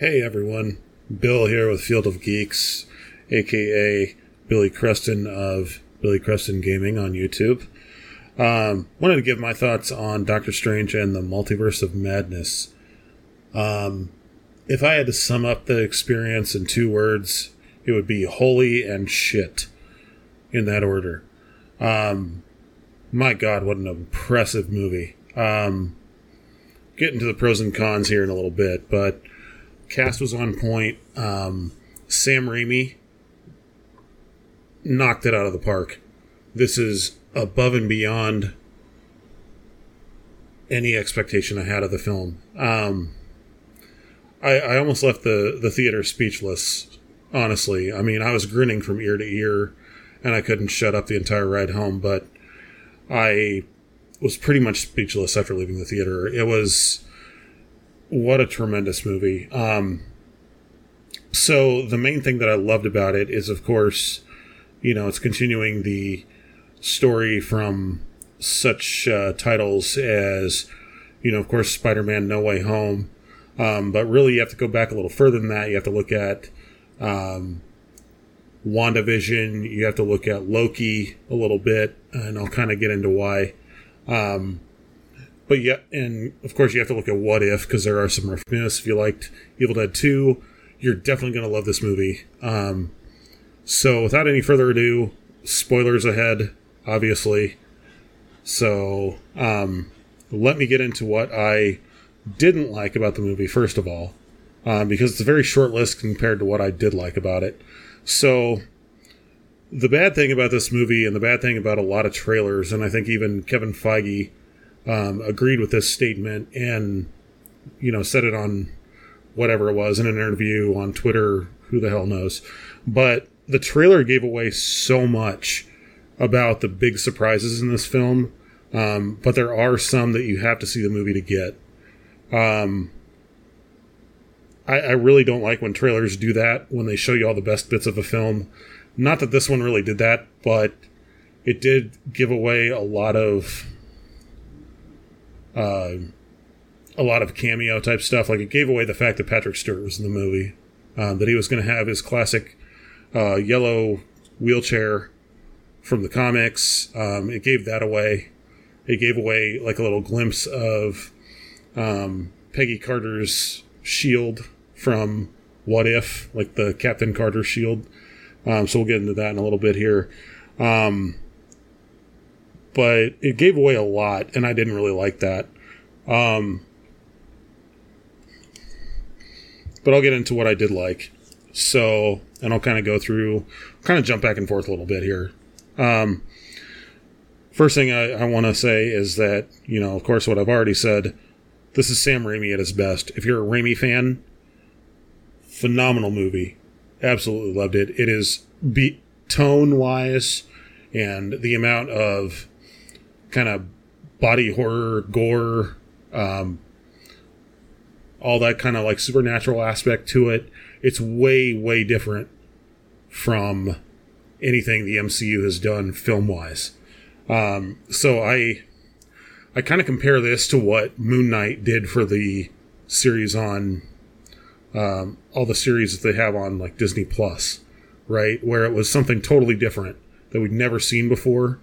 Hey everyone, Bill here with Field of Geeks, aka Billy Creston of Billy Creston Gaming on YouTube. Um, wanted to give my thoughts on Doctor Strange and the Multiverse of Madness. Um, if I had to sum up the experience in two words, it would be holy and shit, in that order. Um, my God, what an impressive movie. Um, into the pros and cons here in a little bit, but cast was on point. Um, Sam Raimi knocked it out of the park. This is above and beyond any expectation I had of the film. Um, I, I almost left the, the theater speechless, honestly. I mean, I was grinning from ear to ear, and I couldn't shut up the entire ride home, but I was pretty much speechless after leaving the theater. It was what a tremendous movie. Um, so the main thing that I loved about it is, of course, you know, it's continuing the story from such uh, titles as, you know, of course, Spider-Man: No Way Home. Um, but really, you have to go back a little further than that. You have to look at um, WandaVision. You have to look at Loki a little bit, and I'll kind of get into why. Um, but yeah, and of course, you have to look at What If because there are some roughness. If you liked Evil Dead 2, you're definitely going to love this movie. Um, so, without any further ado, spoilers ahead, obviously. So, um, let me get into what I didn't like about the movie, first of all, um, because it's a very short list compared to what I did like about it. So, the bad thing about this movie and the bad thing about a lot of trailers, and I think even Kevin Feige um, agreed with this statement and, you know, said it on whatever it was in an interview on Twitter, who the hell knows. But the trailer gave away so much about the big surprises in this film. Um, but there are some that you have to see the movie to get. Um, I, I really don't like when trailers do that, when they show you all the best bits of a film. Not that this one really did that, but it did give away a lot of uh, a lot of cameo type stuff. Like it gave away the fact that Patrick Stewart was in the movie, um, that he was going to have his classic uh, yellow wheelchair from the comics. Um, it gave that away. It gave away like a little glimpse of um, Peggy Carter's shield from What If, like the Captain Carter shield. Um, so we'll get into that in a little bit here. Um, but it gave away a lot, and I didn't really like that. Um, but I'll get into what I did like. So, and I'll kind of go through, kind of jump back and forth a little bit here. Um, first thing I, I want to say is that, you know, of course, what I've already said, this is Sam Raimi at his best. If you're a Raimi fan, phenomenal movie. Absolutely loved it. It is be- tone wise and the amount of kind of body horror, gore, um, all that kind of like supernatural aspect to it. It's way, way different from anything the MCU has done film wise. Um, so I, I kind of compare this to what Moon Knight did for the series on, um, all the series that they have on like Disney Plus, right? Where it was something totally different that we'd never seen before.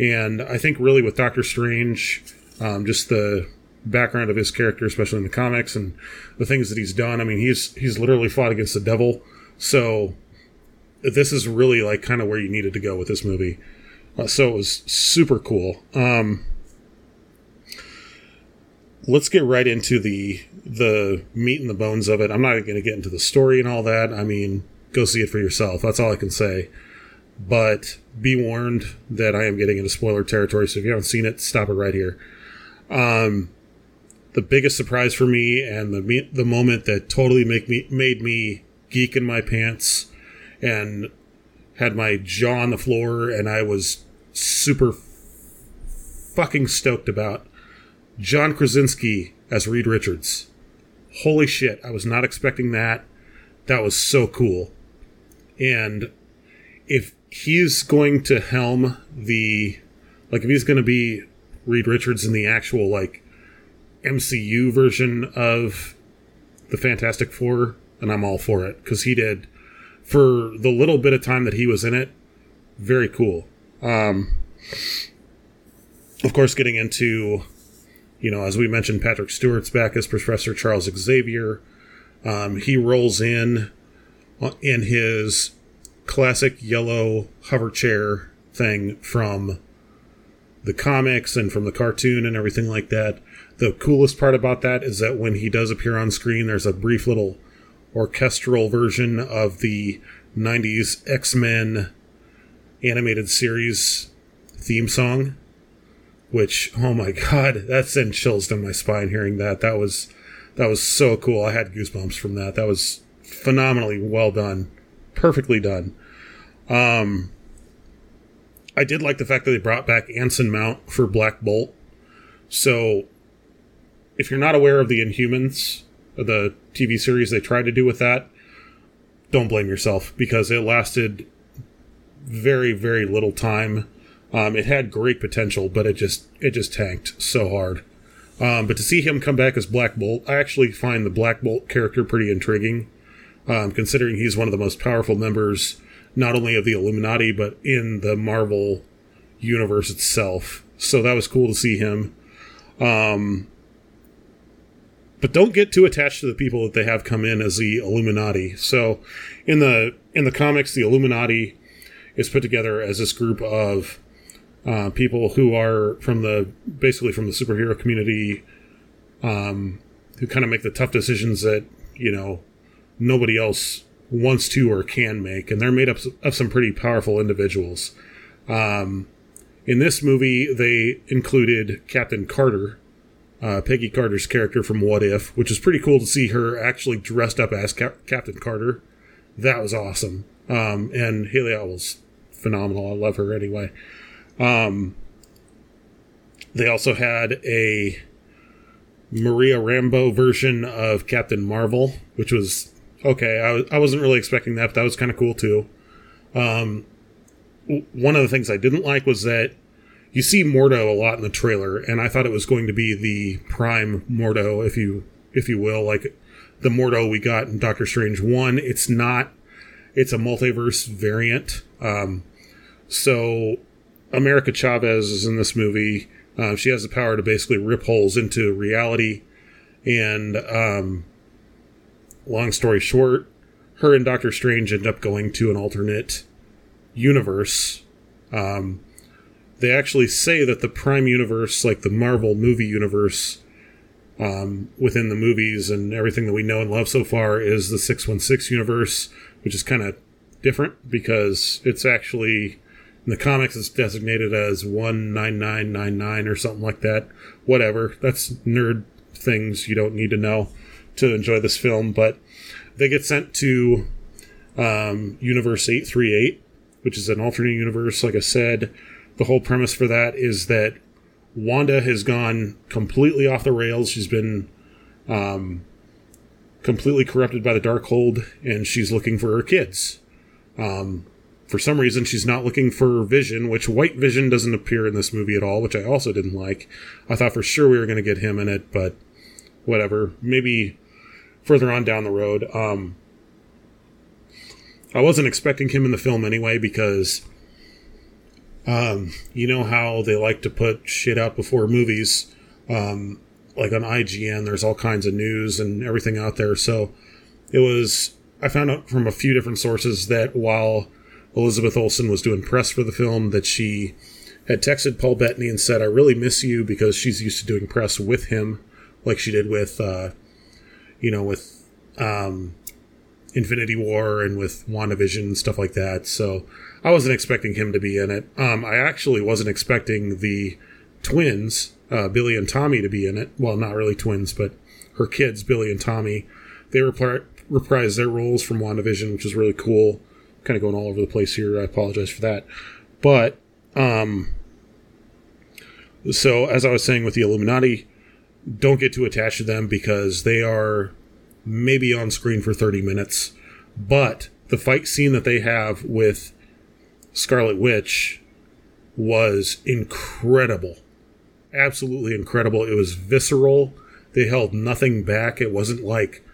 And I think really with Doctor Strange, um, just the background of his character, especially in the comics and the things that he's done. I mean, he's he's literally fought against the devil. So this is really like kind of where you needed to go with this movie. Uh, so it was super cool. Um, let's get right into the the meat and the bones of it. I'm not going to get into the story and all that. I mean, go see it for yourself. That's all I can say. But be warned that I am getting into spoiler territory. So if you haven't seen it, stop it right here. Um, the biggest surprise for me and the the moment that totally make me made me geek in my pants and had my jaw on the floor and I was super fucking stoked about John Krasinski as Reed Richards. Holy shit, I was not expecting that. That was so cool. And if he's going to helm the like if he's going to be Reed Richards in the actual like MCU version of the Fantastic Four, and I'm all for it because he did for the little bit of time that he was in it. Very cool. Um, of course, getting into, you know, as we mentioned, Patrick Stewart's back as Professor Charles Xavier. Um, he rolls in in his classic yellow hover chair thing from the comics and from the cartoon and everything like that. The coolest part about that is that when he does appear on screen, there's a brief little orchestral version of the 90s X Men animated series theme song, which, oh my god, that sent chills down my spine hearing that. That was. That was so cool. I had goosebumps from that. That was phenomenally well done, perfectly done. Um, I did like the fact that they brought back Anson Mount for Black Bolt. So, if you're not aware of the Inhumans, the TV series they tried to do with that, don't blame yourself because it lasted very, very little time. Um, it had great potential, but it just it just tanked so hard. Um, but to see him come back as Black Bolt, I actually find the Black Bolt character pretty intriguing, um, considering he's one of the most powerful members not only of the Illuminati but in the Marvel universe itself. So that was cool to see him. Um, but don't get too attached to the people that they have come in as the Illuminati. So in the in the comics, the Illuminati is put together as this group of uh, people who are from the basically from the superhero community, um, who kind of make the tough decisions that you know nobody else wants to or can make, and they're made up of some pretty powerful individuals. Um, in this movie, they included Captain Carter, uh, Peggy Carter's character from What If, which is pretty cool to see her actually dressed up as Cap- Captain Carter. That was awesome. Um, and Hayley Atwell's phenomenal. I love her anyway. Um, they also had a Maria Rambeau version of Captain Marvel, which was okay. I, was, I wasn't really expecting that, but that was kind of cool too. Um, one of the things I didn't like was that you see Mordo a lot in the trailer, and I thought it was going to be the prime Mordo, if you if you will, like the Mordo we got in Doctor Strange one. It's not. It's a multiverse variant. Um, so America Chavez is in this movie. Uh, she has the power to basically rip holes into reality. And um, long story short, her and Doctor Strange end up going to an alternate universe. Um, they actually say that the Prime Universe, like the Marvel movie universe, um, within the movies and everything that we know and love so far, is the 616 universe, which is kind of different because it's actually in the comics, it's designated as 19999 or something like that. Whatever. That's nerd things you don't need to know to enjoy this film. But they get sent to um, Universe 838, which is an alternate universe. Like I said, the whole premise for that is that Wanda has gone completely off the rails. She's been um, completely corrupted by the Darkhold, and she's looking for her kids. Um, for some reason she's not looking for Vision, which White Vision doesn't appear in this movie at all, which I also didn't like. I thought for sure we were going to get him in it, but whatever. Maybe further on down the road. Um, I wasn't expecting him in the film anyway because um, you know how they like to put shit out before movies. Um, like on IGN, there's all kinds of news and everything out there. So it was, I found out from a few different sources that while Elizabeth Olsen was doing press for the film that she had texted Paul Bettany and said, I really miss you because she's used to doing press with him, like she did with, uh, you know, with um, Infinity War and with WandaVision and stuff like that. So I wasn't expecting him to be in it. Um, I actually wasn't expecting the twins, uh, Billy and Tommy, to be in it. Well, not really twins, but her kids, Billy and Tommy. They repri- reprised their roles from WandaVision, which is really cool kind of going all over the place here. I apologize for that. But, um, so as I was saying with the Illuminati, don't get too attached to them because they are maybe on screen for 30 minutes. But the fight scene that they have with Scarlet Witch was incredible. Absolutely incredible. It was visceral. They held nothing back. It wasn't like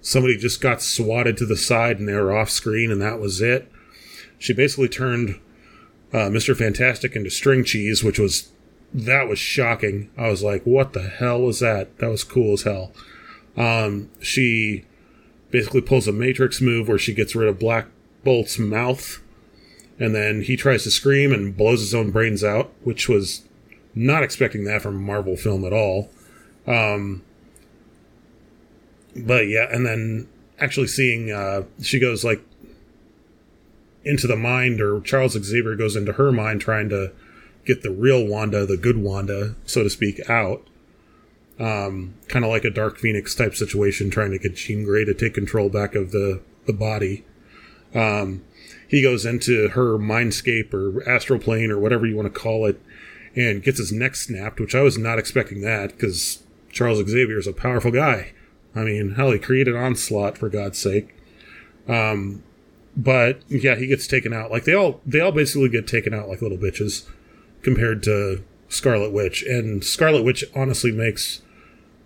somebody just got swatted to the side and they were off screen and that was it. She basically turned uh, Mr. Fantastic into string cheese, which was that was shocking. I was like, what the hell was that? That was cool as hell. Um, she basically pulls a Matrix move where she gets rid of Black Bolt's mouth, and then he tries to scream and blows his own brains out, which was not expecting that from a Marvel film at all. Um, but yeah, and then actually seeing uh, she goes like into the mind, or Charles Xavier goes into her mind trying to get the real Wanda, the good Wanda, so to speak, out. Um, kind of like a Dark Phoenix type situation, trying to get Jean Grey to take control back of the the body. Um, he goes into her mindscape or astral plane or whatever you want to call it, and gets his neck snapped, which I was not expecting that because Charles Xavier is a powerful guy. I mean, hell, he created Onslaught for God's sake. Um, but yeah, he gets taken out. Like they all, they all basically get taken out like little bitches compared to Scarlet Witch. And Scarlet Witch honestly makes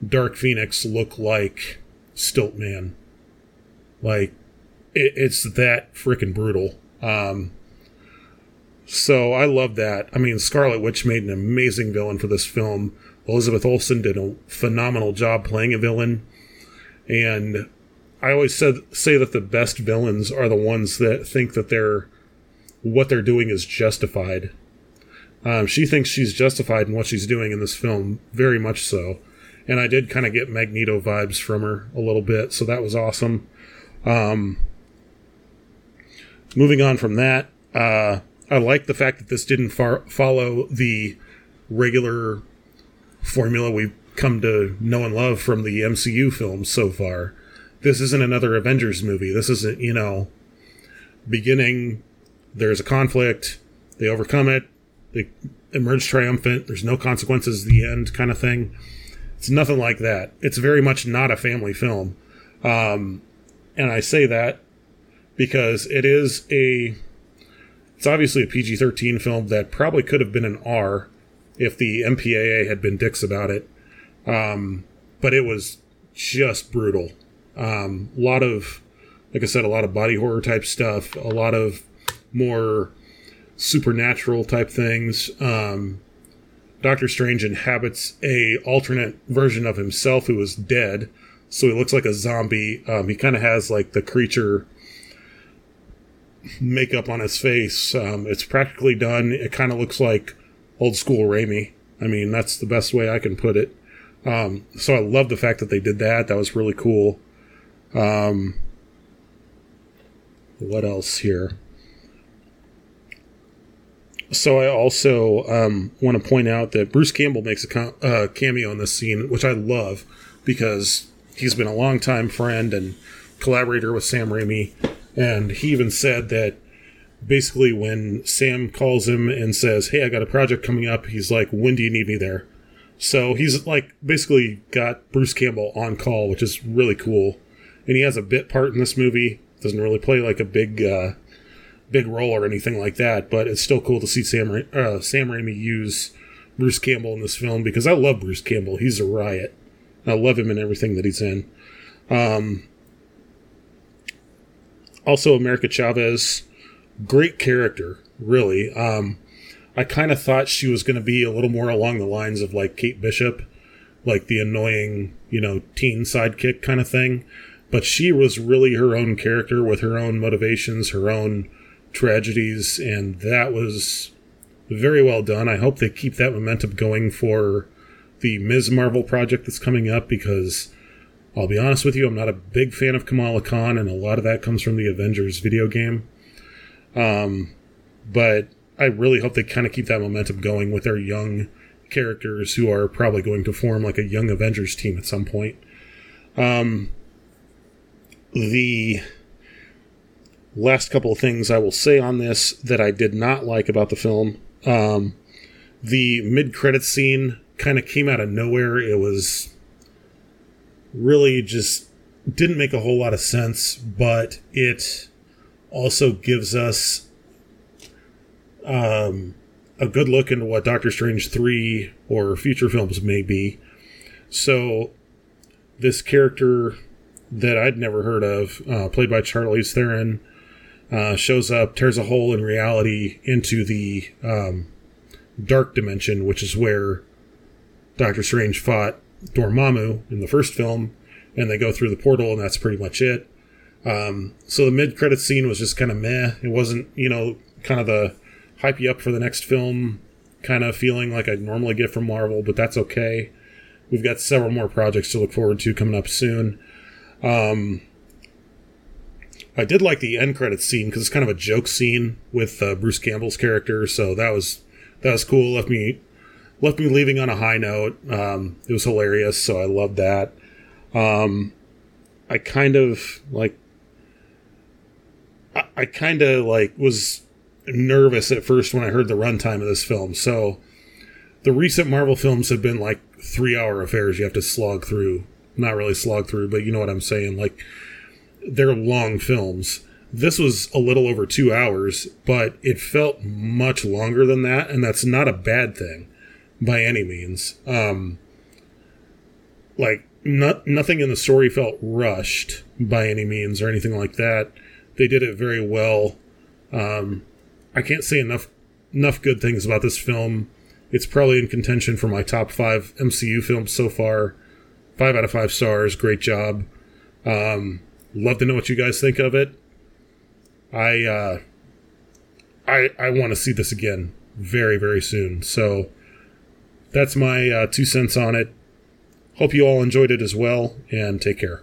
Dark Phoenix look like Stilt Man. Like it, it's that freaking brutal. Um, so I love that. I mean, Scarlet Witch made an amazing villain for this film. Elizabeth Olsen did a phenomenal job playing a villain. And I always said say that the best villains are the ones that think that they're what they're doing is justified. Um, she thinks she's justified in what she's doing in this film, very much so. And I did kind of get Magneto vibes from her a little bit, so that was awesome. Um, moving on from that, uh, I like the fact that this didn't far- follow the regular formula we've come to know and love from the MCU films so far. This isn't another Avengers movie. This isn't, you know, beginning, there's a conflict, they overcome it, they emerge triumphant, there's no consequences, the end kind of thing. It's nothing like that. It's very much not a family film. Um, and I say that because it is a. It's obviously a PG 13 film that probably could have been an R if the MPAA had been dicks about it. Um, but it was just brutal. A um, lot of, like I said, a lot of body horror type stuff, a lot of more supernatural type things. Um, Doctor Strange inhabits a alternate version of himself who is dead, so he looks like a zombie. Um, he kind of has like the creature makeup on his face. Um, it's practically done. It kind of looks like old school Raimi. I mean, that's the best way I can put it. Um, so I love the fact that they did that. That was really cool. Um, what else here? So I also um, want to point out that Bruce Campbell makes a com- uh, cameo in this scene, which I love because he's been a longtime friend and collaborator with Sam Raimi, and he even said that basically when Sam calls him and says, "Hey, I got a project coming up," he's like, "When do you need me there?" So he's like basically got Bruce Campbell on call, which is really cool, and he has a bit part in this movie. Doesn't really play like a big uh, big role or anything like that, but it's still cool to see Sam uh, Sam Raimi use Bruce Campbell in this film because I love Bruce Campbell. He's a riot. I love him in everything that he's in. Um, also, America Chavez, great character, really. Um, I kind of thought she was going to be a little more along the lines of like Kate Bishop, like the annoying, you know, teen sidekick kind of thing. But she was really her own character with her own motivations, her own tragedies, and that was very well done. I hope they keep that momentum going for the Ms. Marvel project that's coming up because I'll be honest with you, I'm not a big fan of Kamala Khan, and a lot of that comes from the Avengers video game. Um, but I really hope they kind of keep that momentum going with their young characters who are probably going to form like a young Avengers team at some point. Um, the last couple of things I will say on this that I did not like about the film. Um, the mid credit scene kind of came out of nowhere. It was really just didn't make a whole lot of sense, but it also gives us um, a good look into what Doctor Strange 3 or future films may be. So, this character that I'd never heard of, uh, played by Charlize Theron, uh, shows up, tears a hole in reality into the um, dark dimension, which is where Doctor Strange fought Dormammu in the first film, and they go through the portal, and that's pretty much it. Um, so the mid credit scene was just kind of meh. It wasn't, you know, kind of the hype you up for the next film kind of feeling like I normally get from Marvel, but that's okay. We've got several more projects to look forward to coming up soon. Um, I did like the end credits scene because it's kind of a joke scene with uh, Bruce Campbell's character, so that was that was cool. Left me left me leaving on a high note. Um, it was hilarious, so I loved that. Um, I kind of like I, I kind of like was nervous at first when I heard the runtime of this film. So the recent Marvel films have been like three hour affairs you have to slog through. Not really slog through, but you know what I'm saying. Like they're long films. This was a little over two hours, but it felt much longer than that, and that's not a bad thing by any means. Um, like not nothing in the story felt rushed by any means or anything like that. They did it very well. Um, I can't say enough enough good things about this film. It's probably in contention for my top five MCU films so far. Five out of five stars. Great job. Um, love to know what you guys think of it. I uh, I I want to see this again very very soon. So that's my uh, two cents on it. Hope you all enjoyed it as well, and take care.